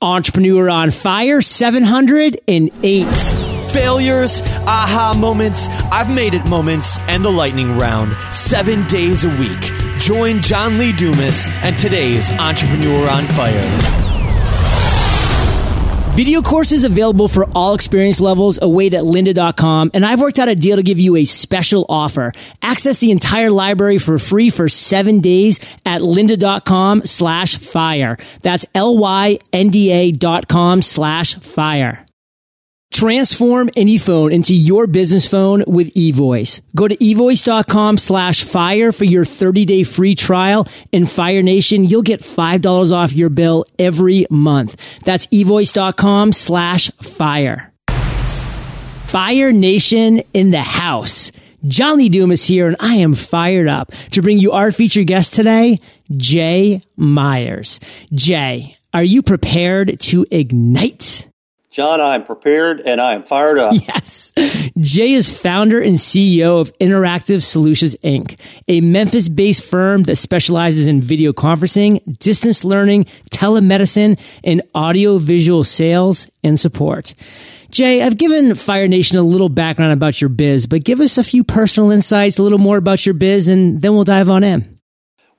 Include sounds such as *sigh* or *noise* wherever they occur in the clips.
Entrepreneur on Fire 708. Failures, aha moments, I've made it moments, and the lightning round. Seven days a week. Join John Lee Dumas and today's Entrepreneur on Fire. Video courses available for all experience levels await at lynda.com, and I've worked out a deal to give you a special offer. Access the entire library for free for seven days at lynda.com slash fire. That's L-Y-N-D-A dot com slash fire. Transform any phone into your business phone with eVoice. Go to evoice.com slash fire for your 30 day free trial. In Fire Nation, you'll get $5 off your bill every month. That's evoice.com slash fire. Fire Nation in the house. John Lee Dumas here, and I am fired up to bring you our featured guest today, Jay Myers. Jay, are you prepared to ignite? John, I am prepared and I am fired up. *laughs* Yes. Jay is founder and CEO of Interactive Solutions Inc., a Memphis based firm that specializes in video conferencing, distance learning, telemedicine, and audio visual sales and support. Jay, I've given Fire Nation a little background about your biz, but give us a few personal insights, a little more about your biz, and then we'll dive on in.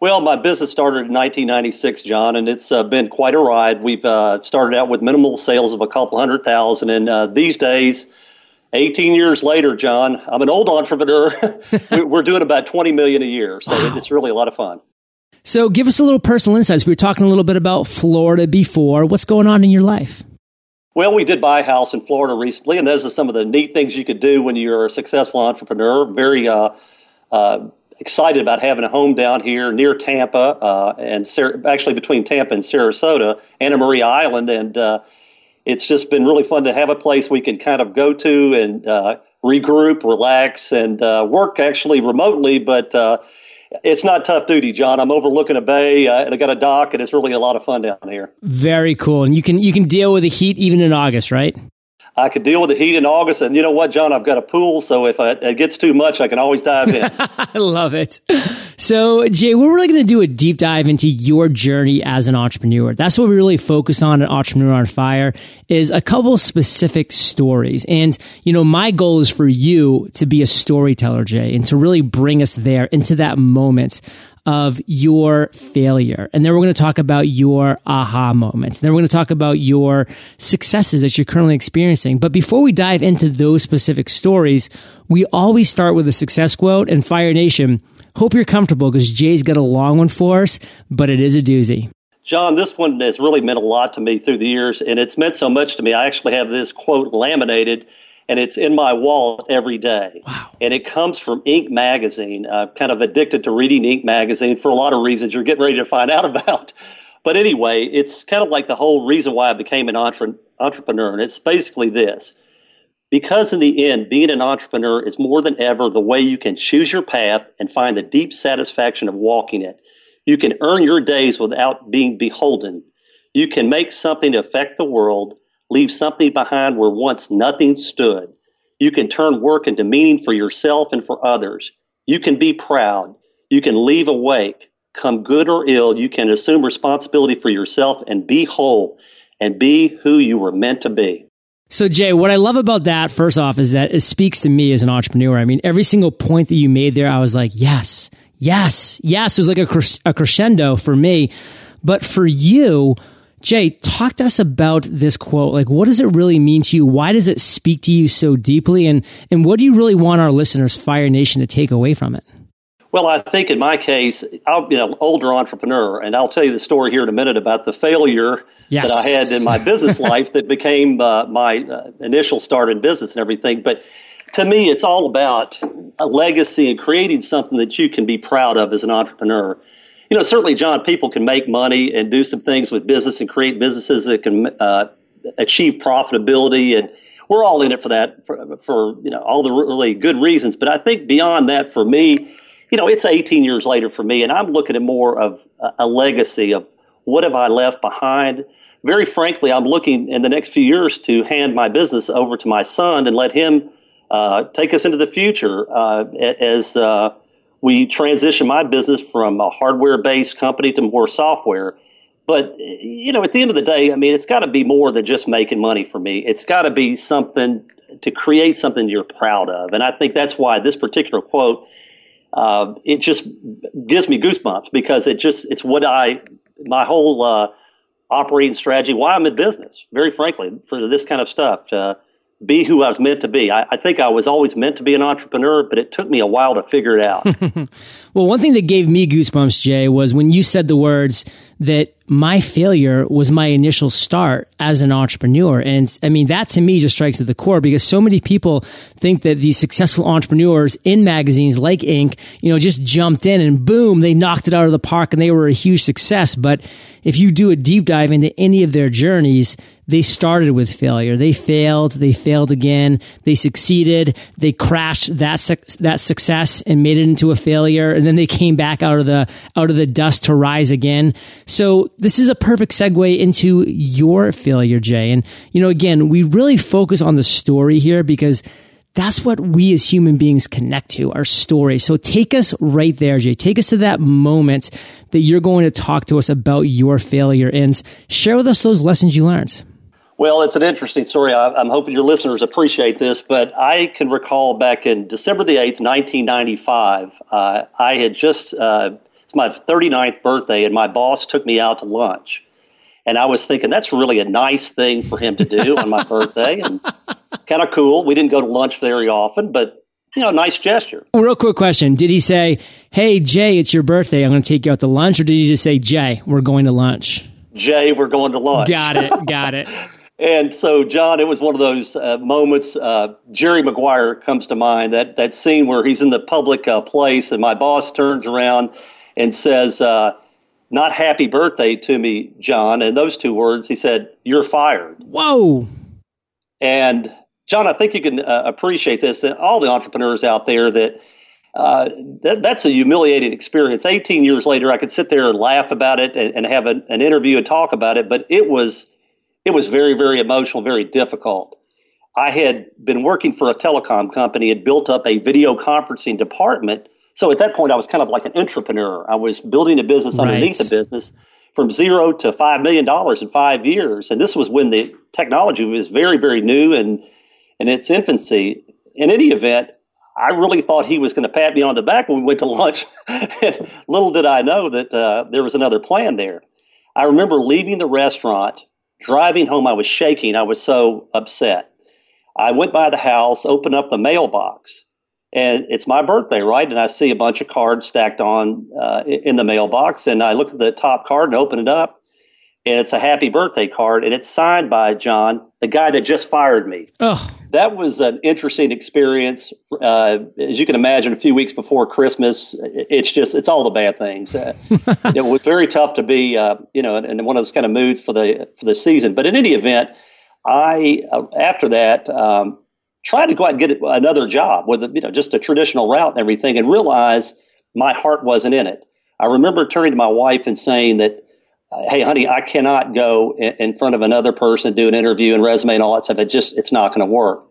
Well, my business started in 1996, John, and it's uh, been quite a ride. We've uh, started out with minimal sales of a couple hundred thousand, and uh, these days, 18 years later, John, I'm an old entrepreneur. *laughs* We're doing about 20 million a year, so wow. it's really a lot of fun. So, give us a little personal insights. We were talking a little bit about Florida before. What's going on in your life? Well, we did buy a house in Florida recently, and those are some of the neat things you could do when you're a successful entrepreneur. Very uh, uh, excited about having a home down here near Tampa uh, and Sar- actually between Tampa and Sarasota, Anna Maria Island, and uh, it's just been really fun to have a place we can kind of go to and uh, regroup, relax, and uh, work actually remotely, but. Uh, it's not tough duty, John. I'm overlooking a bay, uh, and I got a dock, and it's really a lot of fun down here. Very cool, and you can you can deal with the heat even in August, right? I could deal with the heat in August. And you know what, John? I've got a pool, so if it gets too much, I can always dive in. *laughs* I love it. So, Jay, we're really going to do a deep dive into your journey as an entrepreneur. That's what we really focus on at Entrepreneur on Fire is a couple specific stories. And, you know, my goal is for you to be a storyteller, Jay, and to really bring us there into that moment of your failure. And then we're going to talk about your aha moments. And then we're going to talk about your successes that you're currently experiencing. But before we dive into those specific stories, we always start with a success quote and Fire Nation. Hope you're comfortable because Jay's got a long one for us, but it is a doozy. John, this one has really meant a lot to me through the years, and it's meant so much to me. I actually have this quote laminated and it's in my wallet every day. Wow. And it comes from Inc. magazine. I'm kind of addicted to reading Inc. magazine for a lot of reasons you're getting ready to find out *laughs* about. But anyway, it's kind of like the whole reason why I became an entre- entrepreneur. And it's basically this because in the end, being an entrepreneur is more than ever the way you can choose your path and find the deep satisfaction of walking it. You can earn your days without being beholden. You can make something to affect the world leave something behind where once nothing stood. You can turn work into meaning for yourself and for others. You can be proud. You can leave awake. Come good or ill, you can assume responsibility for yourself and be whole and be who you were meant to be. So, Jay, what I love about that, first off, is that it speaks to me as an entrepreneur. I mean, every single point that you made there, I was like, yes, yes, yes. It was like a, a crescendo for me. But for you, Jay, talk to us about this quote. Like, what does it really mean to you? Why does it speak to you so deeply? And, and what do you really want our listeners, Fire Nation, to take away from it? Well, I think in my case, I'm you know older entrepreneur, and I'll tell you the story here in a minute about the failure yes. that I had in my business *laughs* life that became uh, my uh, initial start in business and everything. But to me, it's all about a legacy and creating something that you can be proud of as an entrepreneur you know, certainly, John, people can make money and do some things with business and create businesses that can uh, achieve profitability, and we're all in it for that, for, for you know all the really good reasons. But I think beyond that, for me, you know, it's 18 years later for me, and I'm looking at more of a, a legacy of what have I left behind. Very frankly, I'm looking in the next few years to hand my business over to my son and let him uh, take us into the future uh, as uh, we transitioned my business from a hardware based company to more software. But you know, at the end of the day, I mean, it's got to be more than just making money for me. It's got to be something to create something you're proud of, and I think that's why this particular quote uh, it just gives me goosebumps because it just it's what I my whole uh, operating strategy why I'm in business. Very frankly, for this kind of stuff. To, be who I was meant to be. I, I, think I was always meant to be an entrepreneur, but it took me a while to figure it out. *laughs* well, one thing that gave me goosebumps, Jay, was when you said the words that my failure was my initial start as an entrepreneur. And I mean, that to me just strikes at the core because so many people think that these successful entrepreneurs in magazines like Inc., you know, just jumped in and boom, they knocked it out of the park and they were a huge success. But if you do a deep dive into any of their journeys, they started with failure. They failed. They failed again. They succeeded. They crashed that su- that success and made it into a failure, and then they came back out of the out of the dust to rise again. So this is a perfect segue into your failure, Jay. And you know, again, we really focus on the story here because that's what we as human beings connect to, our story. So take us right there, Jay. Take us to that moment that you're going to talk to us about your failure and share with us those lessons you learned. Well, it's an interesting story. I, am hoping your listeners appreciate this, but I can recall back in December the 8th, 1995, uh, I had just, uh, it's my 39th birthday, and my boss took me out to lunch. And I was thinking that's really a nice thing for him to do on my *laughs* birthday and kind of cool. We didn't go to lunch very often, but you know, nice gesture. Real quick question. Did he say, Hey, Jay, it's your birthday. I'm going to take you out to lunch? Or did he just say, Jay, we're going to lunch? Jay, we're going to lunch. Got it. Got it. *laughs* And so, John, it was one of those uh, moments. Uh, Jerry Maguire comes to mind that that scene where he's in the public uh, place, and my boss turns around and says, uh, "Not happy birthday to me, John." And those two words, he said, "You're fired." Whoa! And John, I think you can uh, appreciate this, and all the entrepreneurs out there that. Uh, that, that's a humiliating experience. 18 years later, I could sit there and laugh about it and, and have an, an interview and talk about it, but it was it was very, very emotional, very difficult. I had been working for a telecom company, had built up a video conferencing department. So at that point, I was kind of like an entrepreneur. I was building a business right. underneath a business from zero to $5 million in five years. And this was when the technology was very, very new and in its infancy. In any event, I really thought he was going to pat me on the back when we went to lunch. *laughs* little did I know that uh, there was another plan there. I remember leaving the restaurant Driving home, I was shaking. I was so upset. I went by the house, opened up the mailbox, and it's my birthday, right? And I see a bunch of cards stacked on uh, in the mailbox, and I looked at the top card and opened it up, and it's a happy birthday card, and it's signed by John, the guy that just fired me. Oh. That was an interesting experience. Uh, as you can imagine, a few weeks before Christmas, it's just it's all the bad things. Uh, *laughs* it was very tough to be, uh, you know, in, in, one of those kind of moods for the for the season. But in any event, I uh, after that um, tried to go out and get another job with you know just a traditional route and everything, and realize my heart wasn't in it. I remember turning to my wife and saying that hey, honey, I cannot go in front of another person, and do an interview and resume and all that stuff. It just, it's not going to work.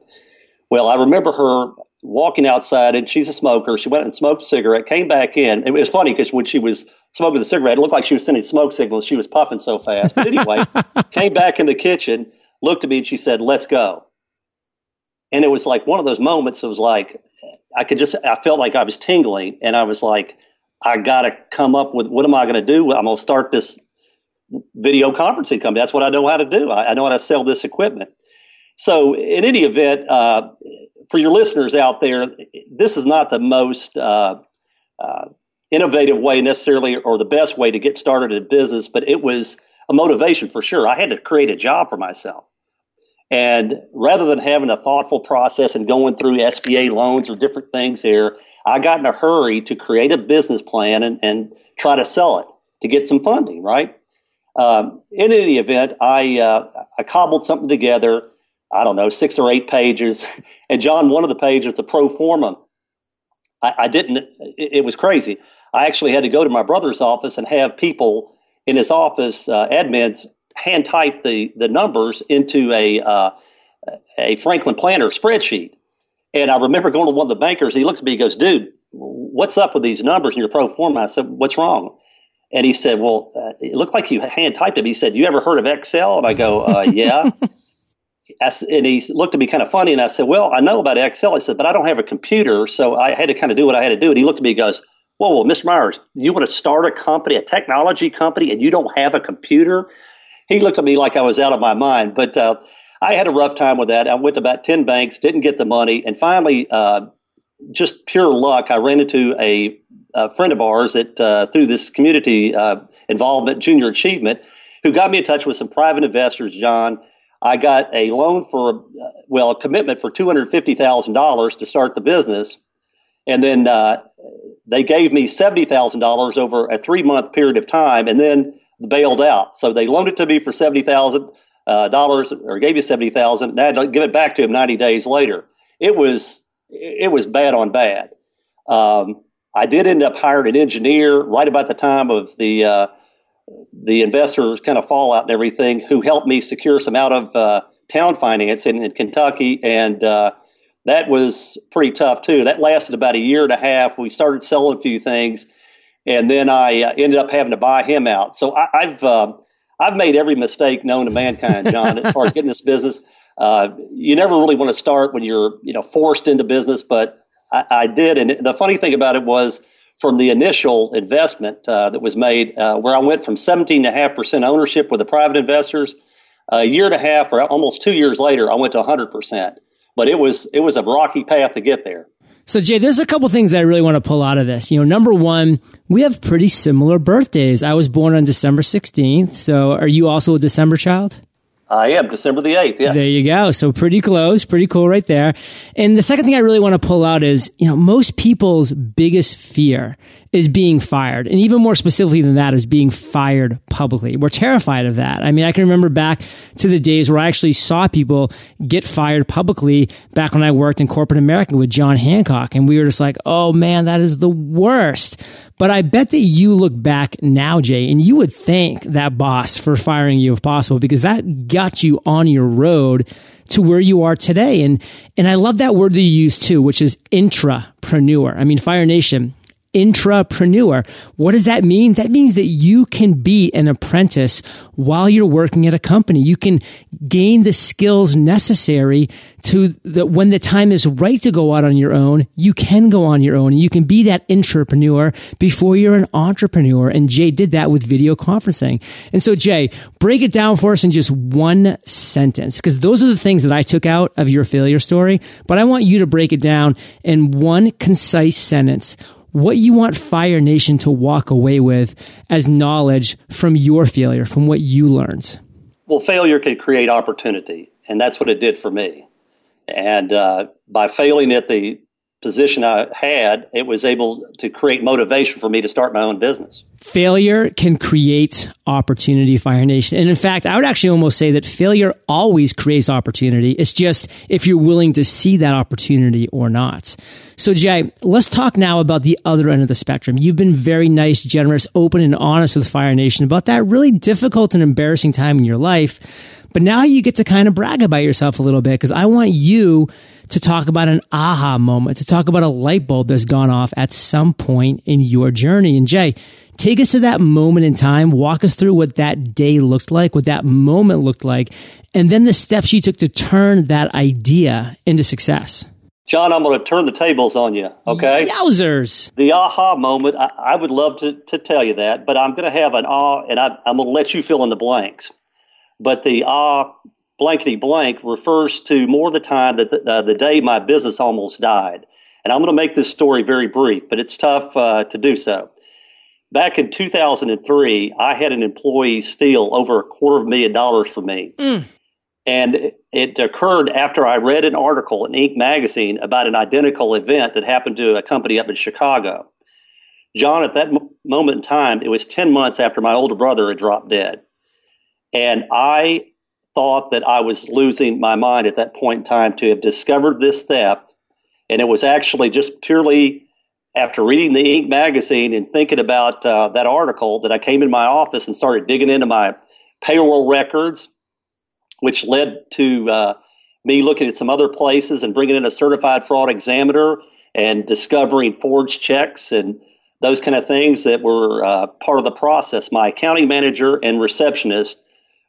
Well, I remember her walking outside and she's a smoker. She went and smoked a cigarette, came back in. It was funny because when she was smoking the cigarette, it looked like she was sending smoke signals. She was puffing so fast. But anyway, *laughs* came back in the kitchen, looked at me and she said, let's go. And it was like one of those moments. It was like, I could just, I felt like I was tingling and I was like, I got to come up with what am I going to do? I'm going to start this video conferencing company. That's what I know how to do. I, I know how to sell this equipment. So, in any event, uh, for your listeners out there, this is not the most uh, uh, innovative way necessarily or the best way to get started in business, but it was a motivation for sure. I had to create a job for myself. And rather than having a thoughtful process and going through SBA loans or different things here, I got in a hurry to create a business plan and, and try to sell it to get some funding, right? Um, in any event, I uh, I cobbled something together. I don't know, six or eight pages. *laughs* And John, one of the pages, the pro forma. I, I didn't. It, it, was crazy. I actually had to go to my brother's office and have people in his office, uh, admins, hand type the the numbers into a uh, a Franklin Planner spreadsheet. And I remember going to one of the bankers. He looks at me. He goes, "Dude, what's up with these numbers in your pro forma?" I said, "What's wrong?" And he said, "Well, uh, it looked like you hand typed it." He said, "You ever heard of Excel?" And I go, uh, *laughs* "Yeah." and he looked at me kind of funny, and I said, "Well, I know about Excel." I said, "But I don't have a computer, so I had to kind of do what I had to do." And he looked at me, and goes, "Whoa, well, Mr. Myers, you want to start a company, a technology company, and you don't have a computer?" He looked at me like I was out of my mind. But uh, I had a rough time with that. I went to about ten banks, didn't get the money, and finally, uh, just pure luck, I ran into a, a friend of ours that uh, through this community uh, involvement, Junior Achievement, who got me in touch with some private investors, John I got a loan for, well, a commitment for $250,000 to start the business. And then uh, they gave me $70,000 over a three month period of time and then bailed out. So they loaned it to me for 70,000 uh, dollars or gave you 70000 and I had to give it back to him 90 days later. It was, it was bad on bad. Um, I did end up hiring an engineer right about the time of the uh, the investors kind of fallout and everything who helped me secure some out of uh, town finance in, in Kentucky. And uh, that was pretty tough too. That lasted about a year and a half. We started selling a few things. And then I uh, ended up having to buy him out. So I, have uh, I've made every mistake known to mankind, John, as far as getting this business. Uh, you never really want to start when you're you know forced into business, but I, I did. And the funny thing about it was from the initial investment uh, that was made, uh, where I went from 17.5% ownership with the private investors. A year and a half, or almost two years later, I went to 100%. But it was it was a rocky path to get there. So Jay, there's a couple things I really want to pull out of this. You know, number one, we have pretty similar birthdays. I was born on December 16th. So are you also a December child? I am December the 8th. Yes. There you go. So pretty close, pretty cool right there. And the second thing I really want to pull out is, you know, most people's biggest fear is being fired. And even more specifically than that is being fired publicly. We're terrified of that. I mean, I can remember back to the days where I actually saw people get fired publicly back when I worked in corporate America with John Hancock. And we were just like, oh man, that is the worst. But I bet that you look back now, Jay, and you would thank that boss for firing you if possible, because that got you on your road to where you are today. And, and I love that word that you use too, which is intrapreneur. I mean, Fire Nation, intrapreneur. What does that mean? That means that you can be an apprentice while you're working at a company. You can gain the skills necessary to that when the time is right to go out on your own, you can go on your own and you can be that intrapreneur before you're an entrepreneur. And Jay did that with video conferencing. And so Jay, break it down for us in just one sentence because those are the things that I took out of your failure story. But I want you to break it down in one concise sentence what you want Fire Nation to walk away with as knowledge from your failure, from what you learned? Well, failure can create opportunity, and that's what it did for me. And uh, by failing at the position I had, it was able to create motivation for me to start my own business. Failure can create opportunity, Fire Nation. And in fact, I would actually almost say that failure always creates opportunity. It's just if you're willing to see that opportunity or not. So, Jay, let's talk now about the other end of the spectrum. You've been very nice, generous, open, and honest with Fire Nation about that really difficult and embarrassing time in your life. But now you get to kind of brag about yourself a little bit because I want you to talk about an aha moment, to talk about a light bulb that's gone off at some point in your journey. And Jay, take us to that moment in time. Walk us through what that day looked like, what that moment looked like, and then the steps you took to turn that idea into success. John, I'm going to turn the tables on you, okay? Yowzers. The aha moment, I, I would love to, to tell you that, but I'm going to have an ah, and I, am going to let you fill in the blanks. But the ah blankety blank refers to more the time that the, uh, the day my business almost died. And I'm going to make this story very brief, but it's tough uh, to do so. Back in 2003, I had an employee steal over a quarter of a million dollars from me. Mm. And it occurred after I read an article in Inc. magazine about an identical event that happened to a company up in Chicago. John, at that moment in time, it was 10 months after my older brother had dropped dead. And I thought that I was losing my mind at that point in time to have discovered this theft. And it was actually just purely after reading the Inc. magazine and thinking about uh, that article that I came in my office and started digging into my payroll records which led to uh, me looking at some other places and bringing in a certified fraud examiner and discovering forged checks and those kind of things that were uh, part of the process. My accounting manager and receptionist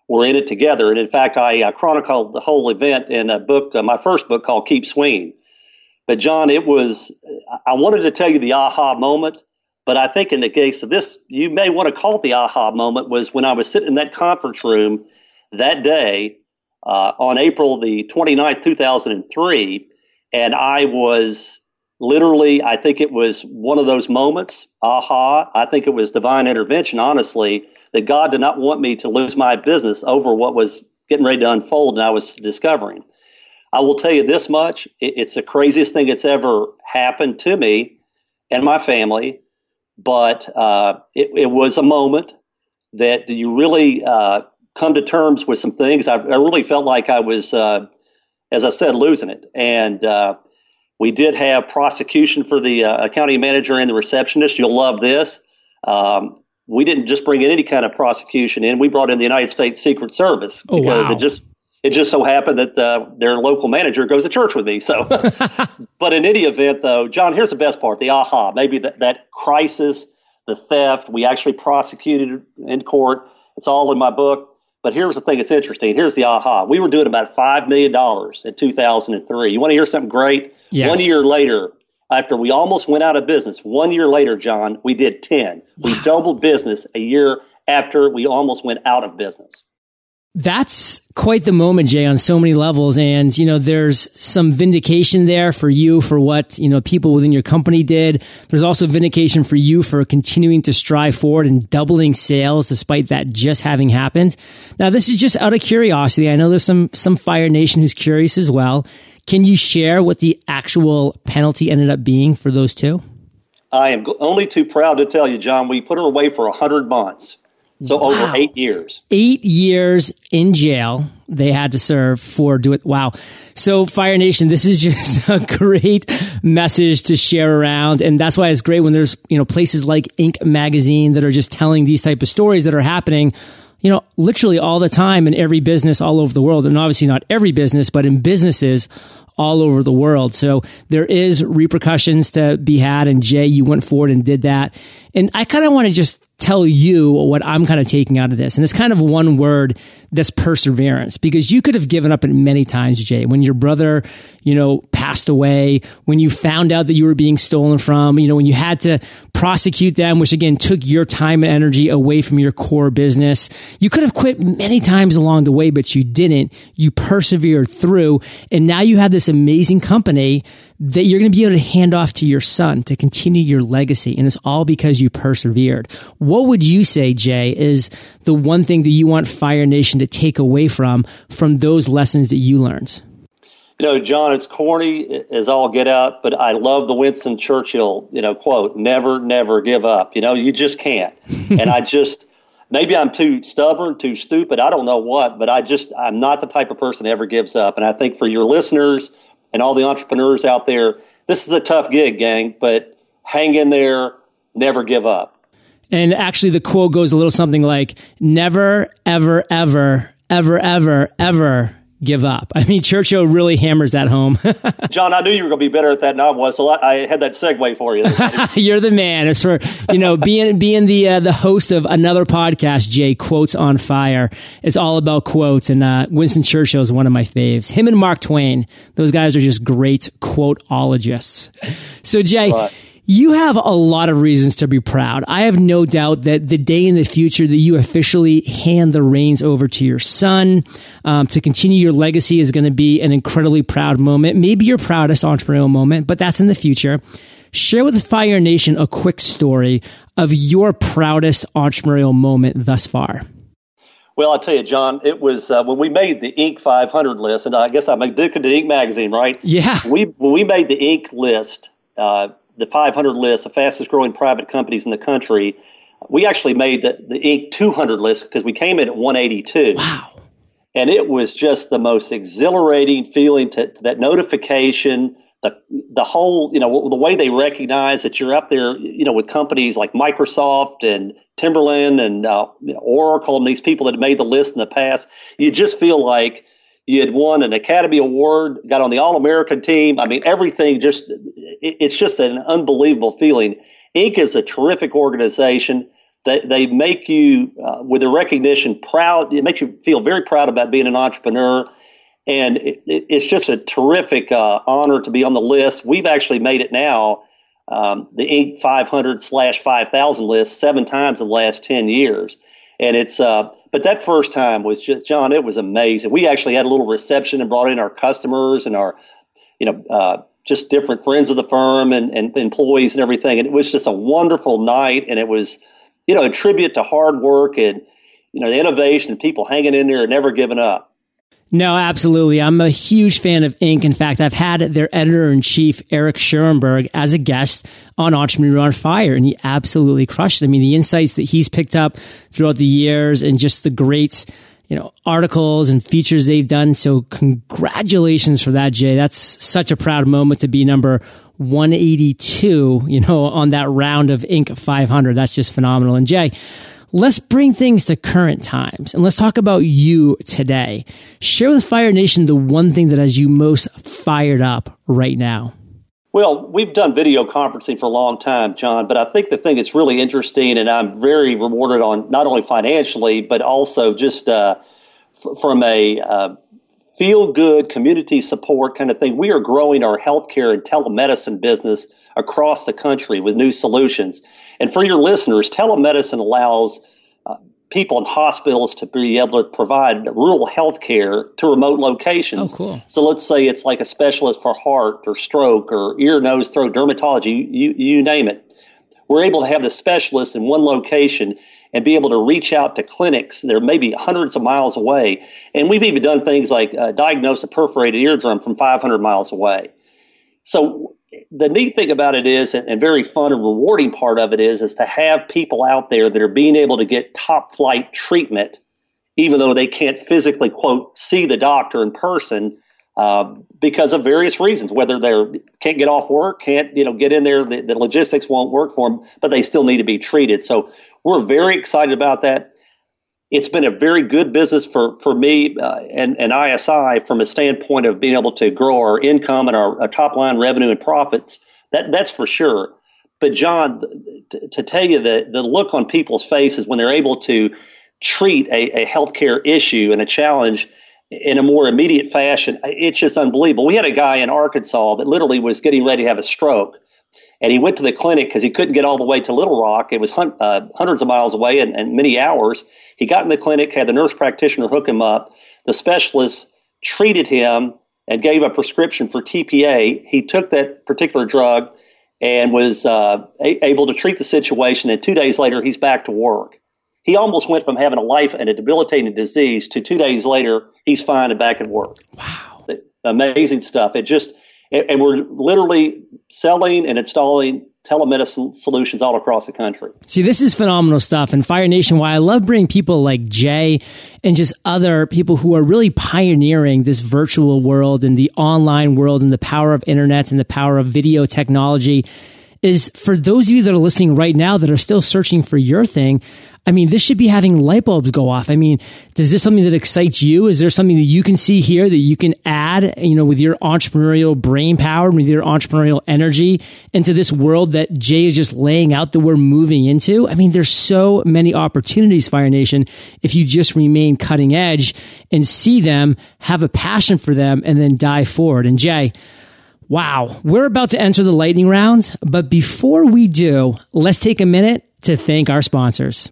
were in it together. And in fact, I uh, chronicled the whole event in a book, uh, my first book called Keep Swinging. But John, it was, I wanted to tell you the aha moment, but I think in the case of this, you may want to call it the aha moment was when I was sitting in that conference room that day uh, on April the 29th, 2003, and I was literally, I think it was one of those moments, aha, I think it was divine intervention, honestly, that God did not want me to lose my business over what was getting ready to unfold and I was discovering. I will tell you this much it's the craziest thing that's ever happened to me and my family, but uh, it, it, was a moment that you really uh, come to terms with some things. I, I really felt like I was, uh, as I said, losing it. And uh, we did have prosecution for the uh, accounting manager and the receptionist. You'll love this. Um, we didn't just bring in any kind of prosecution in. We brought in the United States Secret Service oh, because wow. it just it just so happened that uh, their local manager goes to church with me. So, *laughs* but in any event, though, John, here's the best part: the aha, maybe that that crisis, the theft. We actually prosecuted in court. It's all in my book. But here's the thing that's interesting. Here's the aha. We were doing about $5 million in 2003. You want to hear something great? Yes. One year later, after we almost went out of business, one year later, John, we did 10. Wow. We doubled business a year after we almost went out of business. That's quite the moment, Jay, on so many levels. And, you know, there's some vindication there for you for what, you know, people within your company did. There's also vindication for you for continuing to strive forward and doubling sales despite that just having happened. Now, this is just out of curiosity. I know there's some, some Fire Nation who's curious as well. Can you share what the actual penalty ended up being for those two? I am only too proud to tell you, John, we put her away for 100 months. So wow. over eight years. Eight years in jail they had to serve for do it. Wow. So Fire Nation, this is *laughs* just a great message to share around. And that's why it's great when there's, you know, places like Inc. magazine that are just telling these type of stories that are happening, you know, literally all the time in every business all over the world. And obviously not every business, but in businesses all over the world. So there is repercussions to be had. And Jay, you went forward and did that. And I kind of want to just tell you what I'm kind of taking out of this. And it's kind of one word that's perseverance because you could have given up it many times, Jay. When your brother, you know, passed away, when you found out that you were being stolen from, you know, when you had to prosecute them, which again took your time and energy away from your core business. You could have quit many times along the way, but you didn't. You persevered through. And now you have this amazing company that you're going to be able to hand off to your son to continue your legacy. And it's all because you persevered. What would you say, Jay, is the one thing that you want Fire Nation to take away from, from those lessons that you learned? You know, John, it's corny as all get out, but I love the Winston Churchill, you know, quote, never, never give up. You know, you just can't. *laughs* and I just, maybe I'm too stubborn, too stupid. I don't know what, but I just, I'm not the type of person that ever gives up. And I think for your listeners, and all the entrepreneurs out there, this is a tough gig, gang, but hang in there, never give up. And actually, the quote goes a little something like, never, ever, ever, ever, ever, ever give up. I mean, Churchill really hammers that home. *laughs* John, I knew you were going to be better at that than I was, so I had that segue for you. *laughs* You're the man. As for you know, being being the uh, the host of another podcast, Jay quotes on fire. It's all about quotes, and uh, Winston Churchill is one of my faves. Him and Mark Twain, those guys are just great quoteologists. So, Jay. But, you have a lot of reasons to be proud. I have no doubt that the day in the future that you officially hand the reins over to your son um, to continue your legacy is going to be an incredibly proud moment. Maybe your proudest entrepreneurial moment, but that's in the future. Share with Fire Nation a quick story of your proudest entrepreneurial moment thus far. Well, I'll tell you, John, it was uh, when we made the Inc. 500 list, and I guess I'm addicted to Inc. magazine, right? Yeah. We we made the Inc. list, uh, the 500 list, the fastest growing private companies in the country, we actually made the, the Inc. 200 list because we came in at 182. Wow. And it was just the most exhilarating feeling to, to that notification, the the whole, you know, the way they recognize that you're up there, you know, with companies like Microsoft and Timberland and uh, Oracle and these people that have made the list in the past. You just feel like you had won an Academy Award, got on the All American team. I mean, everything just, it's just an unbelievable feeling. Inc. is a terrific organization. They, they make you, uh, with the recognition, proud. It makes you feel very proud about being an entrepreneur. And it, it, it's just a terrific uh, honor to be on the list. We've actually made it now, um, the Inc. 500 slash 5,000 list, seven times in the last 10 years. And it's, uh, but that first time was just, John, it was amazing. We actually had a little reception and brought in our customers and our, you know, uh, just different friends of the firm and, and employees and everything. And it was just a wonderful night. And it was, you know, a tribute to hard work and, you know, the innovation and people hanging in there and never giving up. No, absolutely. I'm a huge fan of Inc. In fact, I've had their editor in chief, Eric Schurenberg, as a guest on Entrepreneur on Fire, and he absolutely crushed it. I mean, the insights that he's picked up throughout the years and just the great, you know, articles and features they've done. So congratulations for that, Jay. That's such a proud moment to be number 182, you know, on that round of Inc. 500. That's just phenomenal. And Jay, let's bring things to current times and let's talk about you today. Share with Fire Nation the one thing that has you most fired up right now. Well, we've done video conferencing for a long time, John, but I think the thing that's really interesting, and I'm very rewarded on not only financially, but also just uh, f- from a uh, feel good community support kind of thing. We are growing our healthcare and telemedicine business across the country with new solutions. And for your listeners, telemedicine allows uh, people in hospitals to be able to provide rural health care to remote locations. Oh, cool. So let's say it's like a specialist for heart or stroke or ear, nose, throat, dermatology, you, you name it. We're able to have the specialist in one location and be able to reach out to clinics that are maybe hundreds of miles away. And we've even done things like uh, diagnose a perforated eardrum from 500 miles away. So the neat thing about it is, and very fun and rewarding part of it is, is to have people out there that are being able to get top flight treatment, even though they can't physically quote see the doctor in person uh, because of various reasons, whether they can't get off work, can't you know get in there, the, the logistics won't work for them, but they still need to be treated. So we're very excited about that it's been a very good business for for me uh, and and ISI from a standpoint of being able to grow our income and our, our top line revenue and profits. That that's for sure. But John, to, to tell you the the look on people's faces when they're able to treat a, a healthcare issue and a challenge in a more immediate fashion, it's just unbelievable. We had a guy in Arkansas that literally was getting ready to have a stroke and he went to the clinic because he couldn't get all the way to Little Rock. It was hun- uh, hundreds of miles away and, and, many hours. He got in the clinic, had the nurse practitioner hook him up. The specialist treated him and gave a prescription for TPA. He took that particular drug and was uh, a- able to treat the situation. And two days later, he's back to work. He almost went from having a life and a debilitating disease to two days later, he's fine and back at work. Wow. Amazing stuff. It just, and we're literally selling and installing telemedicine solutions all across the country. See, this is phenomenal stuff. And Fire Nation, why I love bringing people like Jay and just other people who are really pioneering this virtual world and the online world and the power of internet and the power of video technology is for those of you that are listening right now that are still searching for your thing. I mean, this should be having light bulbs go off. I mean, is this something that excites you? Is there something that you can see here that you can add, you know, with your entrepreneurial brain power, with your entrepreneurial energy into this world that Jay is just laying out that we're moving into? I mean, there's so many opportunities, Fire Nation, if you just remain cutting edge and see them, have a passion for them, and then dive forward. And Jay, Wow, we're about to enter the lightning rounds, but before we do, let's take a minute to thank our sponsors.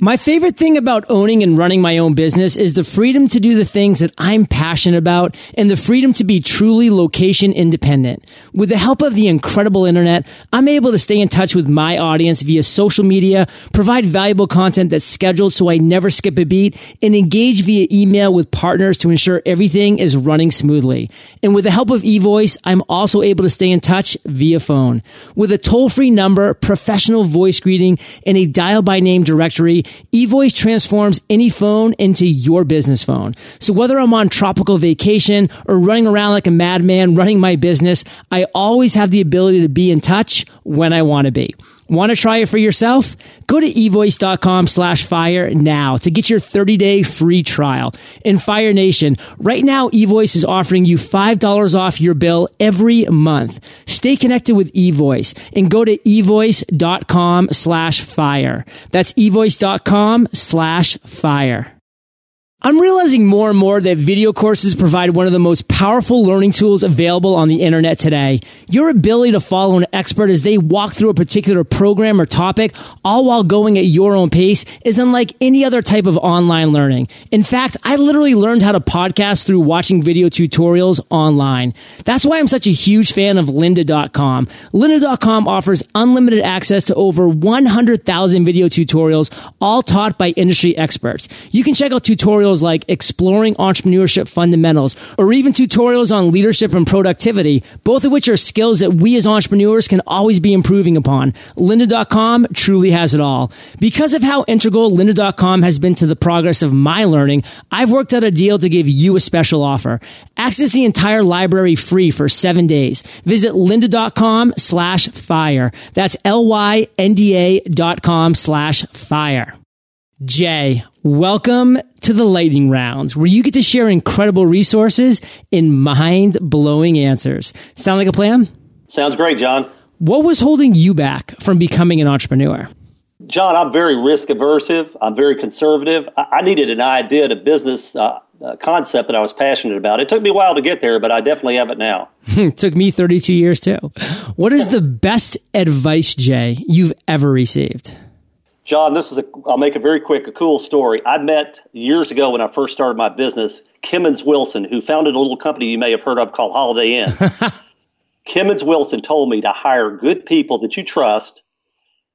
My favorite thing about owning and running my own business is the freedom to do the things that I'm passionate about and the freedom to be truly location independent. With the help of the incredible internet, I'm able to stay in touch with my audience via social media, provide valuable content that's scheduled so I never skip a beat, and engage via email with partners to ensure everything is running smoothly. And with the help of eVoice, I'm also able to stay in touch via phone. With a toll-free number, professional voice greeting, and a dial by name directory, eVoice transforms any phone into your business phone. So whether I'm on tropical vacation or running around like a madman running my business, I always have the ability to be in touch when I want to be. Want to try it for yourself? Go to evoice.com slash fire now to get your 30 day free trial. In Fire Nation, right now, eVoice is offering you $5 off your bill every month. Stay connected with eVoice and go to evoice.com slash fire. That's evoice.com slash fire. I'm realizing more and more that video courses provide one of the most powerful learning tools available on the internet today. Your ability to follow an expert as they walk through a particular program or topic, all while going at your own pace, is unlike any other type of online learning. In fact, I literally learned how to podcast through watching video tutorials online. That's why I'm such a huge fan of lynda.com. Lynda.com offers unlimited access to over 100,000 video tutorials, all taught by industry experts. You can check out tutorials tutorials like exploring entrepreneurship fundamentals or even tutorials on leadership and productivity, both of which are skills that we as entrepreneurs can always be improving upon. Lynda.com truly has it all. Because of how integral Lynda.com has been to the progress of my learning, I've worked out a deal to give you a special offer. Access the entire library free for seven days. Visit lynda.com slash fire. That's L-Y-N-D-A dot com slash fire. Jay, welcome to the lightning rounds where you get to share incredible resources in mind blowing answers. Sound like a plan? Sounds great, John. What was holding you back from becoming an entrepreneur? John, I'm very risk aversive. I'm very conservative. I, needed an idea, a business uh, uh, concept that I was passionate about. It took me a while to get there, but I definitely have it now. *laughs* it took me 32 years too. What is the best advice, Jay, you've ever received? John, this is a, I'll make it very quick, a cool story. I met years ago when I first started my business, Kemmons Wilson, who founded a little company you may have heard of called Holiday Inn. *laughs* Kemmons Wilson told me to hire good people that you trust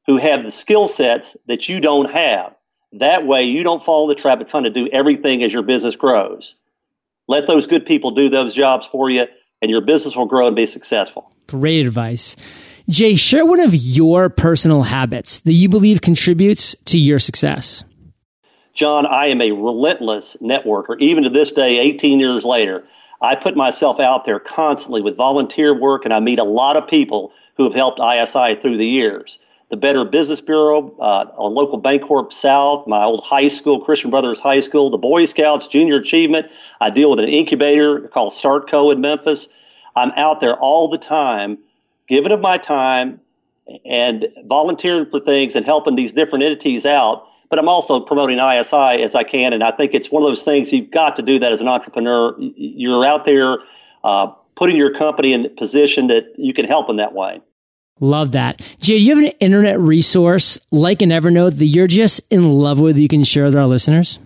who have the skill sets that you don't have. That way you don't fall in the trap of trying to do everything as your business grows. Let those good people do those jobs for you and your business will grow and be successful. Great advice. Jay, share one of your personal habits that you believe contributes to your success. John, I am a relentless networker. Even to this day, 18 years later, I put myself out there constantly with volunteer work, and I meet a lot of people who have helped ISI through the years. The Better Business Bureau, uh, on local Bancorp South, my old high school, Christian Brothers High School, the Boy Scouts, Junior Achievement. I deal with an incubator called StartCo in Memphis. I'm out there all the time giving of my time and volunteering for things and helping these different entities out. But I'm also promoting ISI as I can, and I think it's one of those things you've got to do that as an entrepreneur. You're out there uh, putting your company in a position that you can help in that way. Love that. Jay, do you have an internet resource like an Evernote that you're just in love with you can share with our listeners?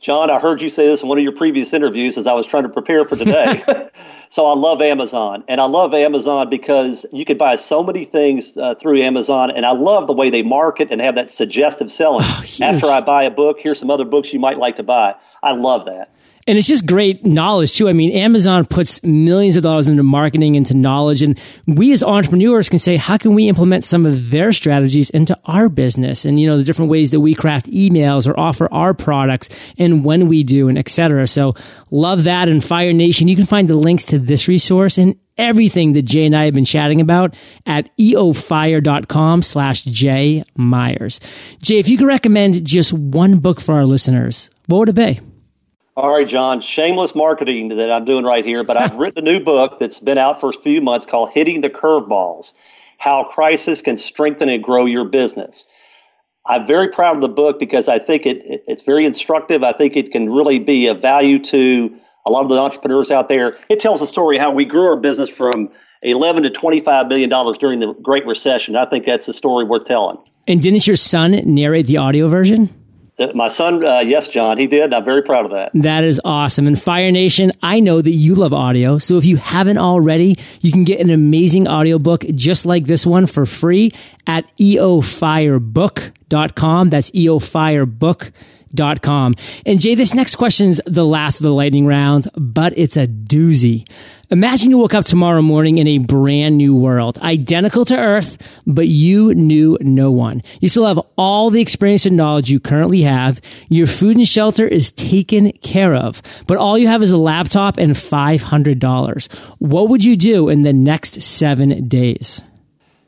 John, I heard you say this in one of your previous interviews as I was trying to prepare for today. *laughs* So I love Amazon, and I love Amazon because you can buy so many things uh, through Amazon, and I love the way they market and have that suggestive selling. Oh, After I buy a book, here's some other books you might like to buy. I love that. And it's just great knowledge too. I mean, Amazon puts millions of dollars into marketing, into knowledge, and we as entrepreneurs can say, how can we implement some of their strategies into our business? And, you know, the different ways that we craft emails or offer our products and when we do and etc. So love that. And Fire Nation, you can find the links to this resource and everything that Jay and I have been chatting about at eofire.com slash Jay Myers. Jay, if you could recommend just one book for our listeners, what would it be? All right, John, shameless marketing that I'm doing right here, but I've *laughs* written a new book that's been out for a few months called Hitting the Curveballs How Crisis Can Strengthen and Grow Your Business. I'm very proud of the book because I think it, it, it's very instructive. I think it can really be of value to a lot of the entrepreneurs out there. It tells the story how we grew our business from 11 to 25 million dollars during the Great Recession. I think that's a story worth telling. And didn't your son narrate the audio version? My son, uh, yes, John, he did. I'm very proud of that. That is awesome. And Fire Nation, I know that you love audio. So if you haven't already, you can get an amazing audiobook just like this one for free at eofirebook.com. That's eofirebook.com Dot com. And Jay, this next question is the last of the lightning round, but it's a doozy. Imagine you woke up tomorrow morning in a brand new world, identical to Earth, but you knew no one. You still have all the experience and knowledge you currently have. Your food and shelter is taken care of, but all you have is a laptop and $500. What would you do in the next seven days?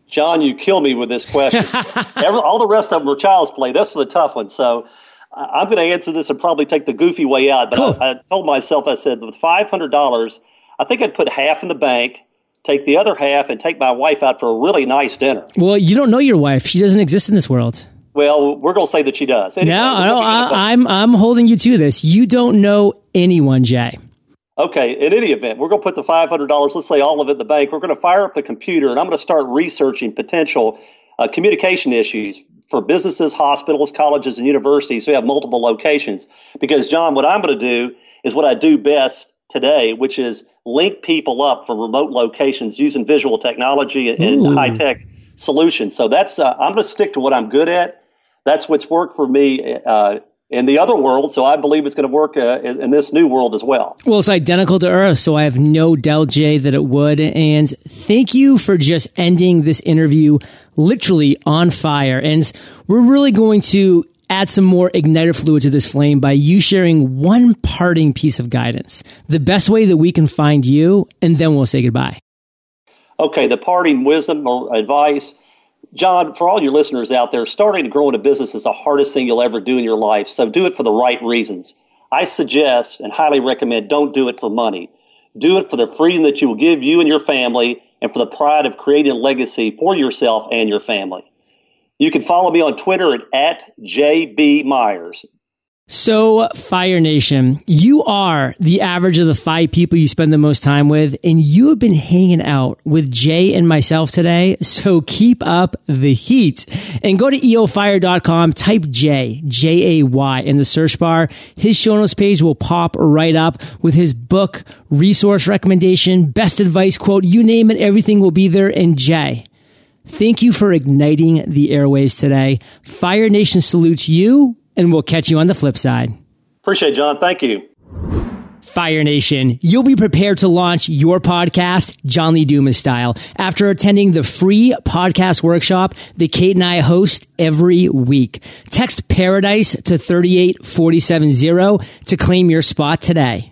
John, you kill me with this question. *laughs* Every, all the rest of them were child's play. This was a tough one. So I'm going to answer this and probably take the goofy way out. But cool. I, I told myself, I said, with $500, I think I'd put half in the bank, take the other half, and take my wife out for a really nice dinner. Well, you don't know your wife. She doesn't exist in this world. Well, we're going to say that she does. Anyway, no, no I, I'm I'm holding you to this. You don't know anyone, Jay. Okay, in any event, we're going to put the $500, let's say all of it in the bank. We're going to fire up the computer and I'm going to start researching potential uh, communication issues for businesses, hospitals, colleges, and universities who have multiple locations. Because, John, what I'm going to do is what I do best today, which is link people up from remote locations using visual technology and, and high tech solutions. So that's, uh, I'm going to stick to what I'm good at. That's what's worked for me uh, in the other world. So I believe it's going to work uh, in, in, this new world as well. Well, it's identical to Earth, so I have no doubt, Jay, that it would. And thank you for just ending this interview literally on fire. And we're really going to add some more igniter fluid to this flame by you sharing one parting piece of guidance, the best way that we can find you, and then we'll say goodbye. Okay, the parting wisdom or advice John, for all your listeners out there, starting to grow in a business is the hardest thing you'll ever do in your life. So do it for the right reasons. I suggest and highly recommend don't do it for money. Do it for the freedom that you will give you and your family and for the pride of creating a legacy for yourself and your family. You can follow me on Twitter at, at JB Myers. So, Fire Nation, you are the average of the five people you spend the most time with, and you have been hanging out with Jay and myself today. So keep up the heat and go to eofire.com, type J, J A Y in the search bar. His show notes page will pop right up with his book, resource recommendation, best advice quote, you name it, everything will be there. And Jay, thank you for igniting the airwaves today. Fire Nation salutes you and we'll catch you on the flip side. Appreciate it, John. Thank you. Fire Nation, you'll be prepared to launch your podcast, John Lee Dumas style, after attending the free podcast workshop that Kate and I host every week. Text Paradise to 38470 to claim your spot today.